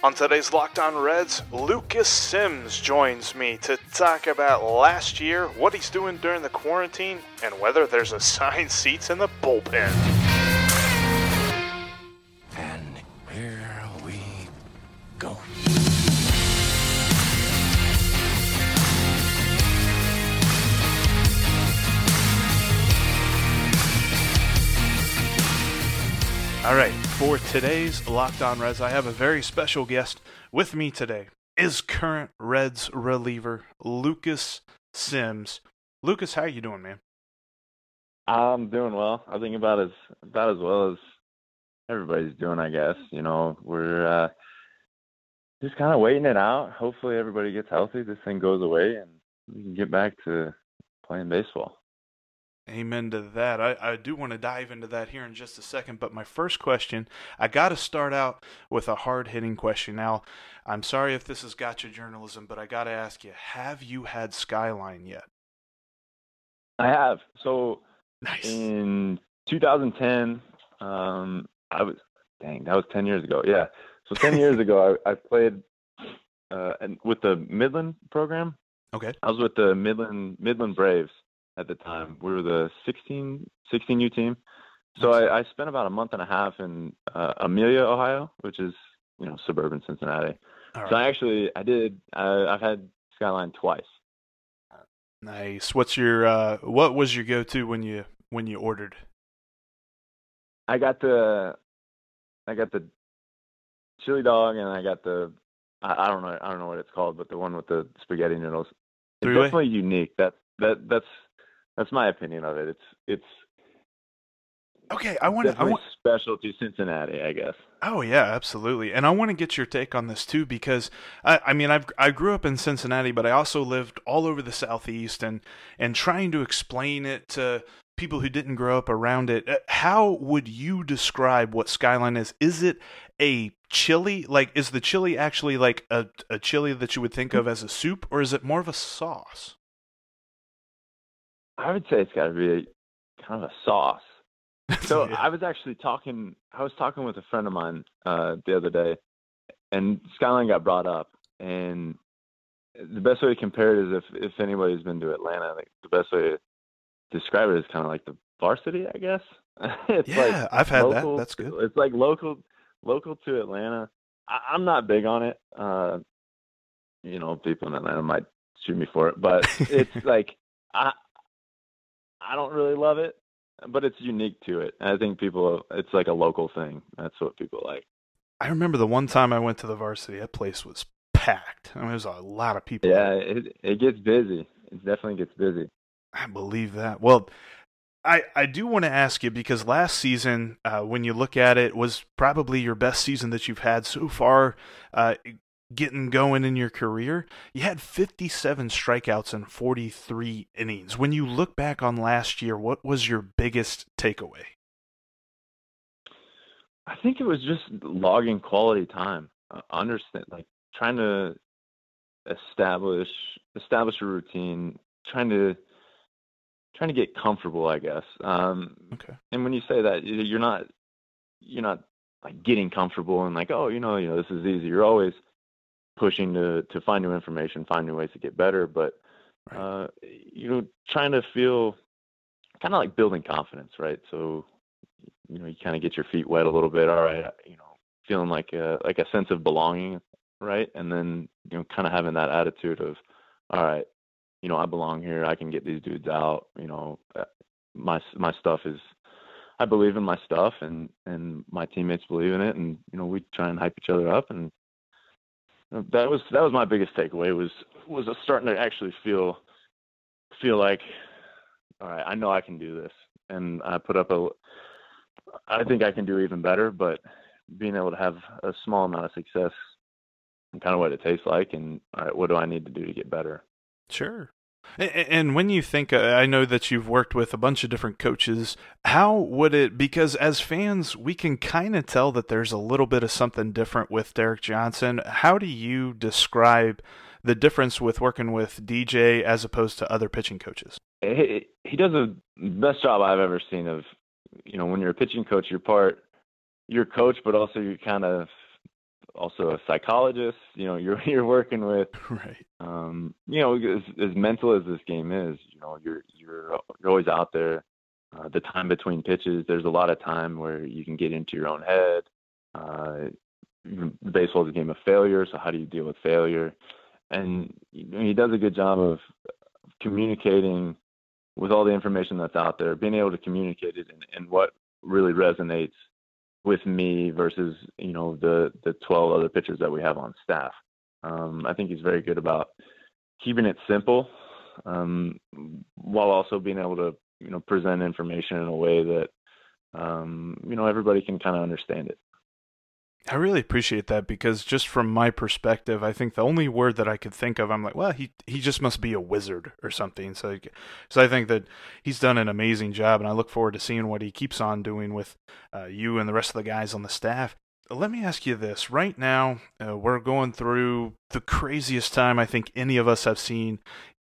On today's Locked On Reds, Lucas Sims joins me to talk about last year, what he's doing during the quarantine, and whether there's assigned seats in the bullpen. And here we go. All right, for today's Locked On Reds, I have a very special guest with me today. Is current Reds reliever Lucas Sims. Lucas, how you doing, man? I'm doing well. I think about as about as well as everybody's doing. I guess you know we're uh, just kind of waiting it out. Hopefully, everybody gets healthy. This thing goes away, and we can get back to playing baseball. Amen to that. I, I do want to dive into that here in just a second, but my first question, I got to start out with a hard hitting question. Now, I'm sorry if this has got you journalism, but I got to ask you have you had Skyline yet? I have. So Nice. in 2010, um, I was dang, that was 10 years ago. Yeah. So 10 years ago, I, I played uh, and with the Midland program. Okay. I was with the Midland Midland Braves at the time. We were the 16 16U team. So I, I spent about a month and a half in uh, Amelia, Ohio, which is you know suburban Cincinnati. All So. I actually I did uh, I've had Skyline twice. Nice. What's your uh what was your go to when you when you ordered? I got the I got the chili dog and I got the I, I don't know I don't know what it's called, but the one with the spaghetti noodles. It's Three-way? definitely unique. That that that's that's my opinion of it. It's it's Okay, I want to I want special to Cincinnati, I guess. Oh yeah, absolutely. And I want to get your take on this too because I, I mean I've I grew up in Cincinnati, but I also lived all over the southeast and and trying to explain it to people who didn't grow up around it. uh, How would you describe what Skyline is? Is it a chili? Like is the chili actually like a a chili that you would think of as a soup or is it more of a sauce? I would say it's got to be a, kind of a sauce. So Yeah. I was actually talking. I was talking with a friend of mine uh, the other day, and Skyline got brought up. And the best way to compare it is if if anybody's been to Atlanta, like the best way to describe it is kind of like the varsity, I guess. it's Yeah, like I've had that. That's good. It's like local local to Atlanta. I, I'm not big on it. Uh, you know, people in Atlanta might shoot me for it, but it's like I I don't really love it, but it's unique to it. I think people it's like a local thing. That's what people like. I remember the one time I went to the varsity, that place was packed. I mean, there was a lot of people. Yeah, it it gets busy. It definitely gets busy. I believe that. Well, I I do want to ask you because last season, uh, when you look at it, was probably your best season that you've had so far. Uh, getting going in your career, you had 57 strikeouts and 43 innings. When you look back on last year, what was your biggest takeaway? I think it was just logging quality time. Uh, understand, like trying to establish establish a routine, trying to trying to get comfortable, I guess. Um, Okay. and when you say that, you- you're not you're not like getting comfortable and like, oh, you know, you know, this is easy. You're always pushing to to find new information, find new ways to get better, but uh, you know, trying to feel kind of like building confidence, right? So you know, you kind of get your feet wet a little bit. All right, you know, feeling like a like a sense of belonging, right? And then you know, kind of having that attitude of, all right, you know, I belong here. I can get these dudes out. You know, uh, my my stuff is. I believe in my stuff, and and my teammates believe in it, and you know, we try and hype each other up, and that was that was my biggest takeaway was was starting to actually feel feel like, all right, I know I can do this, and I put up a. I think I can do even better, but being able to have a small amount of success and kind of what it tastes like and all right, what do I need to do to get better? Sure. And when you think, uh, I know that you've worked with a bunch of different coaches. How would it, because as fans, we can kind of tell that there's a little bit of something different with Derek Johnson. How do you describe the difference with working with DJ as opposed to other pitching coaches? He, he does the best job I've ever seen of, you know, when you're a pitching coach, you're part, you're coach, but also you're kind of also a psychologist. You know, you're you're working with right. Um, you know, as, as mental as this game is, you know, you're you're you're always out there. Uh, the time between pitches, there's a lot of time where you can get into your own head. Uh, baseball is a game of failure, so how do you deal with failure? And you know, he does a good job of communicating with all the information that's out there, being able to communicate it and, and what really resonates with me versus you know the the 12 other pitchers that we have on staff. Um, I think he's very good about keeping it simple um, while also being able to you know present information in a way that um, you know everybody can kind of understand it. I really appreciate that because just from my perspective, I think the only word that I could think of, I'm like, well, he he just must be a wizard or something. So, so I think that he's done an amazing job, and I look forward to seeing what he keeps on doing with uh, you and the rest of the guys on the staff. Let me ask you this. Right now, uh, we're going through the craziest time I think any of us have seen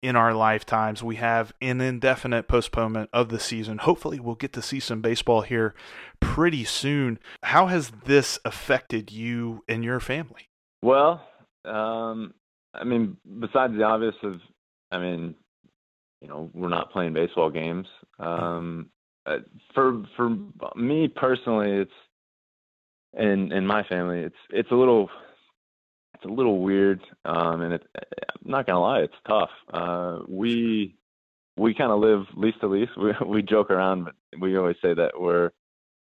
in our lifetimes. We have an indefinite postponement of the season. Hopefully, we'll get to see some baseball here pretty soon. How has this affected you and your family? Well, um, I mean, besides the obvious of, I mean, you know, we're not playing baseball games. Um, uh, for for me personally, it's in in my family, it's it's a little a little weird, um, and it, I'm not gonna lie, it's tough. Uh, we we kind of live lease to lease. We we joke around, but we always say that we're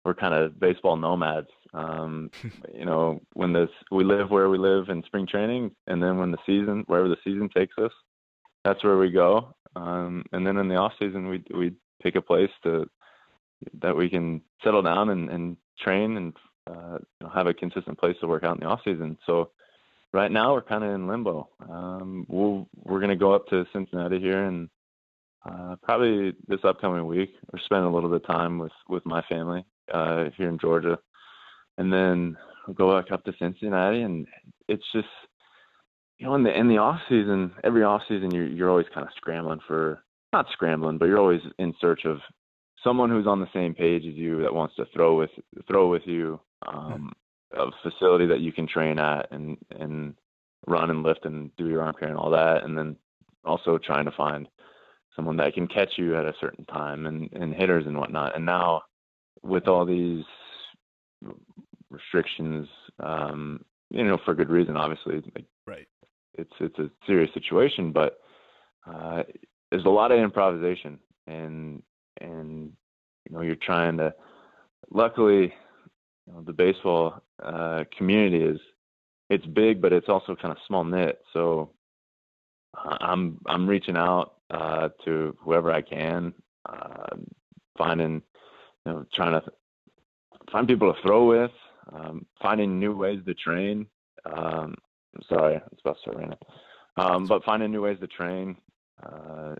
we're kind of baseball nomads. Um, you know, when this we live where we live in spring training, and then when the season wherever the season takes us, that's where we go. Um, and then in the off season, we we pick a place to that we can settle down and, and train and uh, have a consistent place to work out in the off season. So right now we're kind of in limbo. Um, we'll we're going to go up to Cincinnati here and uh, probably this upcoming week. We're spending a little bit of time with with my family uh, here in Georgia, and then we'll go back up to Cincinnati. And it's just you know in the in the off season, every off season you're you're always kind of scrambling for not scrambling, but you're always in search of someone who's on the same page as you that wants to throw with throw with you um, a facility that you can train at and and run and lift and do your arm care and all that, and then also trying to find someone that can catch you at a certain time and and hitters and whatnot. And now with all these restrictions, um, you know, for good reason, obviously, like, right? It's it's a serious situation, but uh, there's a lot of improvisation and and you know you're trying to. Luckily, you know, the baseball uh, community is it's big, but it's also kind of small knit. So uh, I'm I'm reaching out uh, to whoever I can, uh, finding you know trying to find people to throw with, um, finding new ways to train. Um, sorry, it's about raining. Um, but finding new ways to train, uh,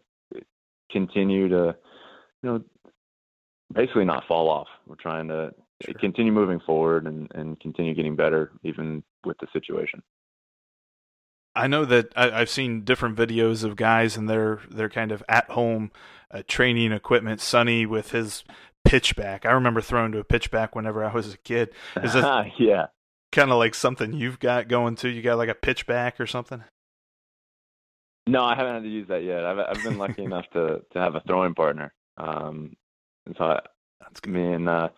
continue to, you know, basically not fall off. We're trying to sure. continue moving forward and, and continue getting better even with the situation. I know that I, have seen different videos of guys and their their kind of at home uh, training equipment. Sonny with his pitchback. I remember throwing to a pitchback whenever I was a kid. Is that yeah, kind of like something you've got going too? You got like a pitchback or something? No, I haven't had to use that yet. I've I've been lucky enough to to have a throwing partner. Um, and so I, that's me and uh,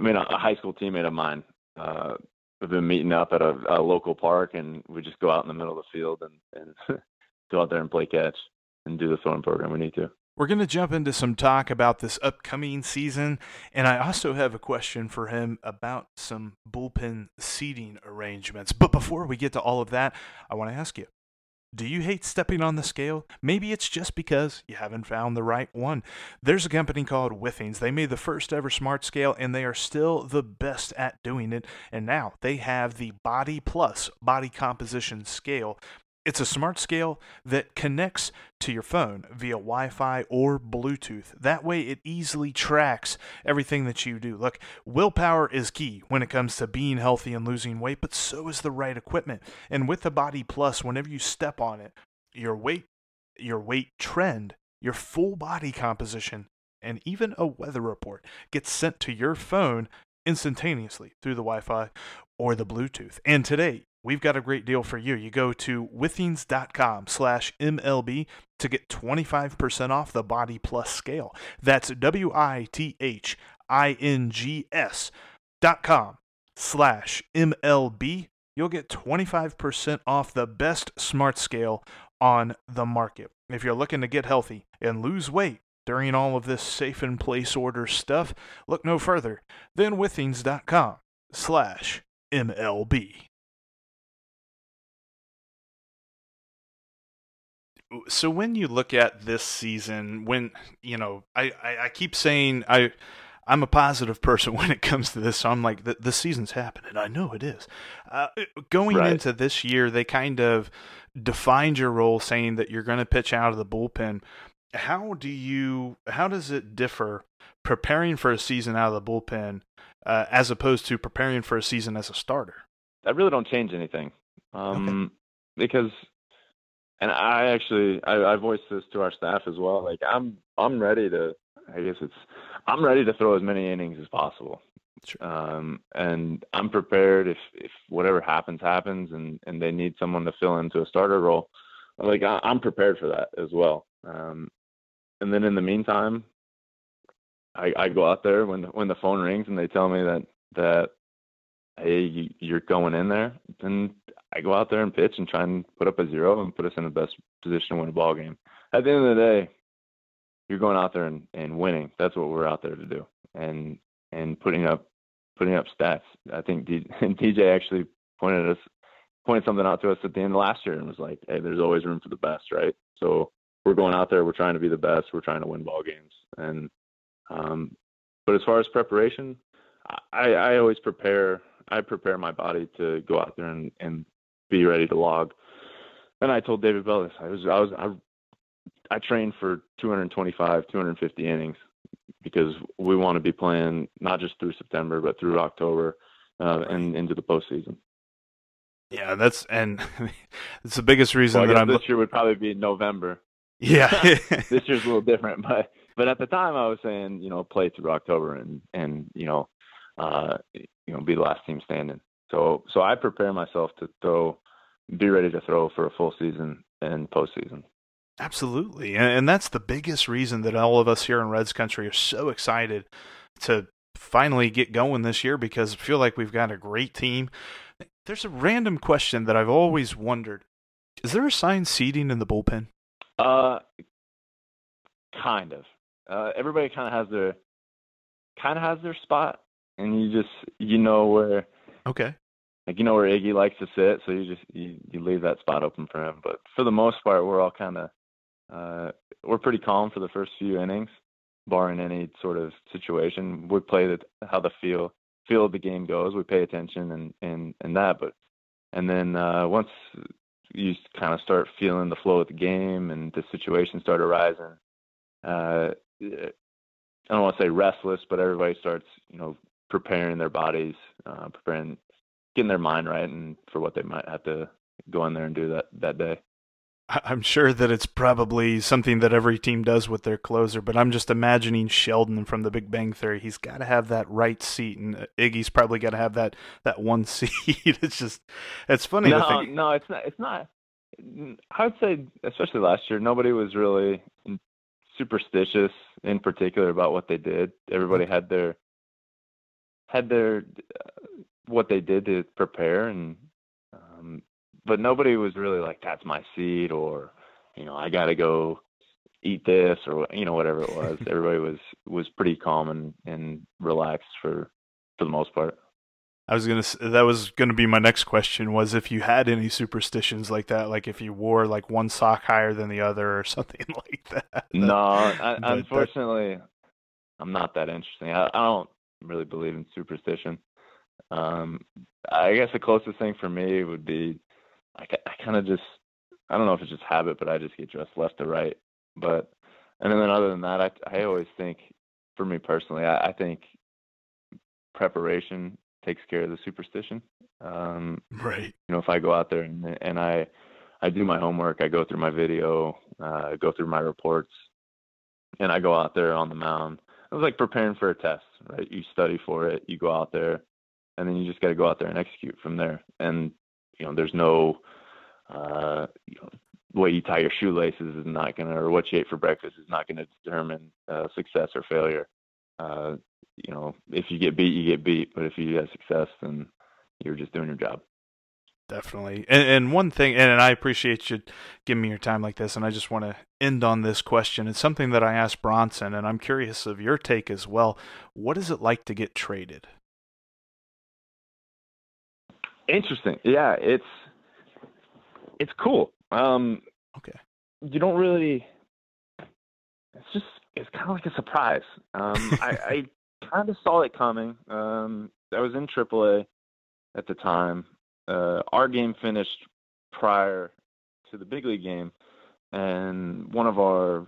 I mean, a, high school teammate of mine. Uh, we've been meeting up at a, a local park, and we just go out in the middle of the field and, and go out there and play catch and do the throwing program we need to. We're going to jump into some talk about this upcoming season, and I also have a question for him about some bullpen seating arrangements. But before we get to all of that, I want to ask you do you hate stepping on the scale? Maybe it's just because you haven't found the right one. There's a company called Withings. They made the first ever smart scale and they are still the best at doing it. And now they have the Body Plus body composition scale It's a smart scale that connects to your phone via Wi Fi or Bluetooth. That way, it easily tracks everything that you do. Look, willpower is key when it comes to being healthy and losing weight, but so is the right equipment. And with the Body Plus, whenever you step on it, your weight, your weight trend, your full body composition, and even a weather report gets sent to your phone instantaneously through the Wi Fi or the Bluetooth. And today, we've got a great deal for you. You go to withings.com slash MLB to get 25% off the Body Plus scale. That's W-I-T-H-I-N-G-S dot com slash MLB. You'll get 25% off the best smart scale on the market. If you're looking to get healthy and lose weight during all of this safe in place order stuff, look no further than withings.com slash MLB. So when you look at this season when you know I, I, I, keep saying i i'm a positive person when it comes to this. So i'm like the, the season's happening. I know it is. Uh, going right. into this year they kind of defined your role saying that you're going to pitch out of the bullpen. How do you how does it differ preparing for a season out of the bullpen uh, as opposed to preparing for a season as a starter? I really don't change anything. Um, okay. because and I actually I, I voiced this to our staff as well. Like I'm I'm ready to I guess it's I'm ready to throw as many innings as possible. Sure. Um, and I'm prepared if if whatever happens happens and and they need someone to fill into a starter role. Like I, I'm prepared for that as well. Um, and then in the meantime, I, I go out there when when the phone rings and they tell me that that hey you're going in there, then I go out there and pitch and try and put up a zero and put us in the best position to win a ball game. At the end of the day, you're going out there and, and winning. That's what we're out there to do. And and putting up putting up stats. I think DJ actually pointed us pointed something out to us at the end of last year and was like, "Hey, there's always room for the best, right?" So we're going out there. We're trying to be the best. We're trying to win ball games. And um, but as far as preparation, I, I always prepare. I prepare my body to go out there and, and be ready to log. And I told David Bellis, I was, I was, I, I trained for 225, 250 innings because we want to be playing not just through September, but through October uh, and into the postseason. Yeah, that's and it's the biggest reason well, that I'm. This year would probably be November. Yeah, this year's a little different, but but at the time I was saying you know play through October and and you know uh, you know be the last team standing. So so I prepare myself to throw, be ready to throw for a full season and postseason. Absolutely, and that's the biggest reason that all of us here in Reds country are so excited to finally get going this year because I feel like we've got a great team. There's a random question that I've always wondered: Is there assigned seating in the bullpen? Uh, kind of. Uh, everybody kind of has their kind of has their spot, and you just you know where Okay. Like you know where Iggy likes to sit, so you just you, you leave that spot open for him. But for the most part, we're all kind of uh, we're pretty calm for the first few innings, barring any sort of situation. We play the, how the feel feel of the game goes. We pay attention and and and that. But and then uh, once you kind of start feeling the flow of the game and the situation start arising, uh, I don't want to say restless, but everybody starts you know preparing their bodies, uh, preparing, getting their mind right, and for what they might have to go in there and do that that day. I'm sure that it's probably something that every team does with their closer, but I'm just imagining Sheldon from The Big Bang Theory. He's got to have that right seat, and uh, Iggy's probably got to have that that one seat. it's just, it's funny. No, no, it's not. It's not. I would say, especially last year, nobody was really superstitious in particular about what they did. Everybody had their had their uh, what they did to prepare and um but nobody was really like that's my seed or you know I got to go eat this or you know whatever it was everybody was was pretty calm and and relaxed for for the most part I was gonna. That was gonna be my next question. Was if you had any superstitions like that, like if you wore like one sock higher than the other or something like that. No, I, unfortunately, I'm not that interesting. I, I, don't really believe in superstition. Um, I guess the closest thing for me would be I, I kind of just I don't know if it's just habit, but I just get dressed left to right. But and then other than that, I I always think, for me personally, I, I think preparation takes care of the superstition. Um, right. You know, if I go out there and and I I do my homework, I go through my video, uh, go through my reports, and I go out there on the mound. It was like preparing for a test, right? You study for it, you go out there, and then you just got to go out there and execute from there. And you know, there's no uh, you know, way you tie your shoelaces is not gonna, or what you ate for breakfast is not gonna determine uh, success or failure. Uh, you know, if you get beat, you get beat, but if you have success, then you're just doing your job. Definitely. And, and one thing, and and I appreciate you giving me your time like this, and I just want to end on this question. It's something that I asked Bronson, and I'm curious of your take as well. What is it like to get traded? Interesting. Yeah, it's it's cool. Um, okay. You don't really. It's just it's kind of like a surprise. Um, I, I kind of saw it coming. Um, I was in AAA at the time. Uh, our game finished prior to the big league game, and one of our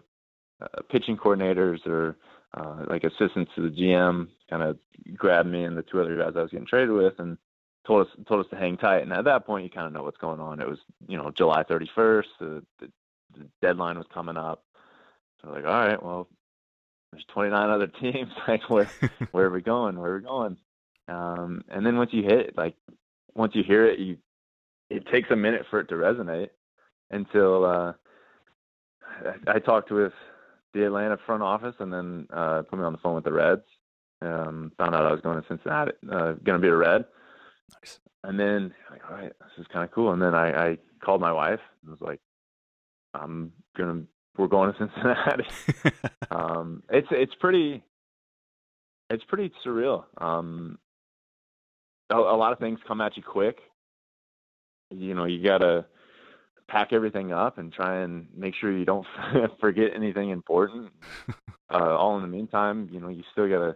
uh, pitching coordinators or uh, like assistants to the GM kind of grabbed me and the two other guys I was getting traded with and told us told us to hang tight. And at that point, you kind of know what's going on. It was you know July 31st. The, the, the deadline was coming up. So like, all right, well, there's 29 other teams. like, where where are we going? Where are we going? Um, and then once you hit, like, once you hear it, you it takes a minute for it to resonate until uh, I, I talked with the Atlanta front office and then uh, put me on the phone with the Reds. Um, found out I was going to Cincinnati, uh, going to be a Red. Nice. And then, like, all right, this is kind of cool. And then I, I called my wife and was like, I'm gonna, we're going to Cincinnati. um, it's it's pretty, it's pretty surreal. Um, a, a lot of things come at you quick. You know, you gotta pack everything up and try and make sure you don't forget anything important. Uh, all in the meantime, you know, you still gotta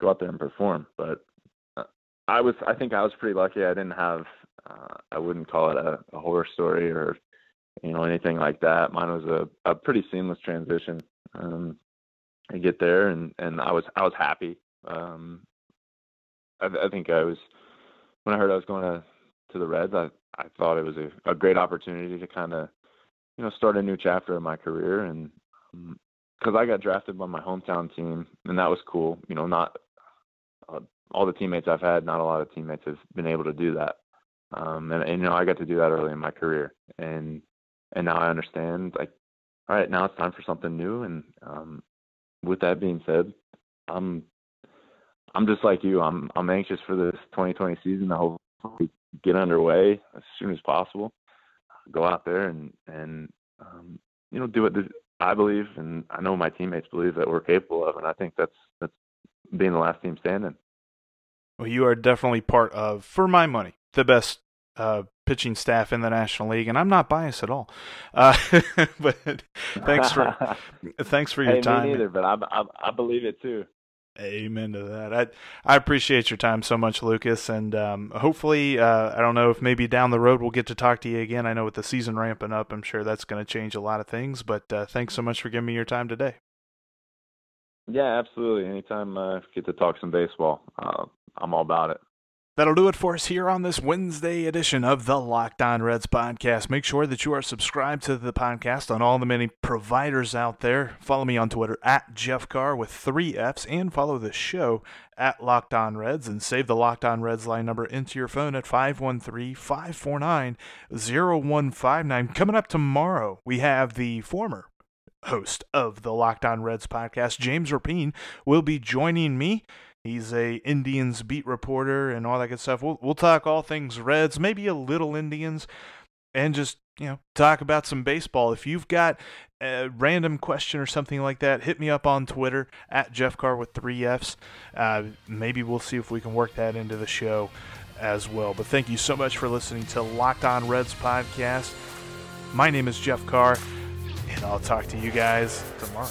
go out there and perform. But I was I think I was pretty lucky. I didn't have uh, I wouldn't call it a, a horror story or you know anything like that. Mine was a, a pretty seamless transition. Um, I get there and and I was I was happy. Um, I, I think I was when I heard I was going to to the Reds. I I thought it was a, a great opportunity to kind of you know start a new chapter in my career and because um, I got drafted by my hometown team and that was cool. You know, not uh, all the teammates I've had, not a lot of teammates have been able to do that. Um, and, and you know, I got to do that early in my career, and and now I understand. Like, all right, now it's time for something new. And um, with that being said, I'm I'm just like you. I'm I'm anxious for this 2020 season to hopefully get underway as soon as possible. Go out there and and um, you know do what I believe, and I know my teammates believe that we're capable of, and I think that's that's being the last team standing. Well, you are definitely part of, for my money, the best uh, pitching staff in the National League, and I'm not biased at all. Uh, but thanks for thanks for your hey, time. Me neither, but I, I, I believe it too. Amen to that. I I appreciate your time so much, Lucas, and um, hopefully, uh, I don't know if maybe down the road we'll get to talk to you again. I know with the season ramping up, I'm sure that's going to change a lot of things. But uh, thanks so much for giving me your time today. Yeah, absolutely. Anytime I uh, get to talk some baseball, uh, I'm all about it. That'll do it for us here on this Wednesday edition of the Locked On Reds podcast. Make sure that you are subscribed to the podcast on all the many providers out there. Follow me on Twitter at Jeff Carr with three F's and follow the show at Locked On Reds and save the Locked On Reds line number into your phone at 513 549 0159. Coming up tomorrow, we have the former host of the Locked On Reds podcast, James Rapien, will be joining me He's a Indians beat reporter and all that good stuff. We'll we'll talk all things Reds, maybe a little Indians, and just you know talk about some baseball. If you've got a random question or something like that, hit me up on Twitter at Jeff Carr with three Fs. Uh, maybe we'll see if we can work that into the show as well. But thank you so much for listening to Locked On Reds podcast. My name is Jeff Carr, and I'll talk to you guys tomorrow.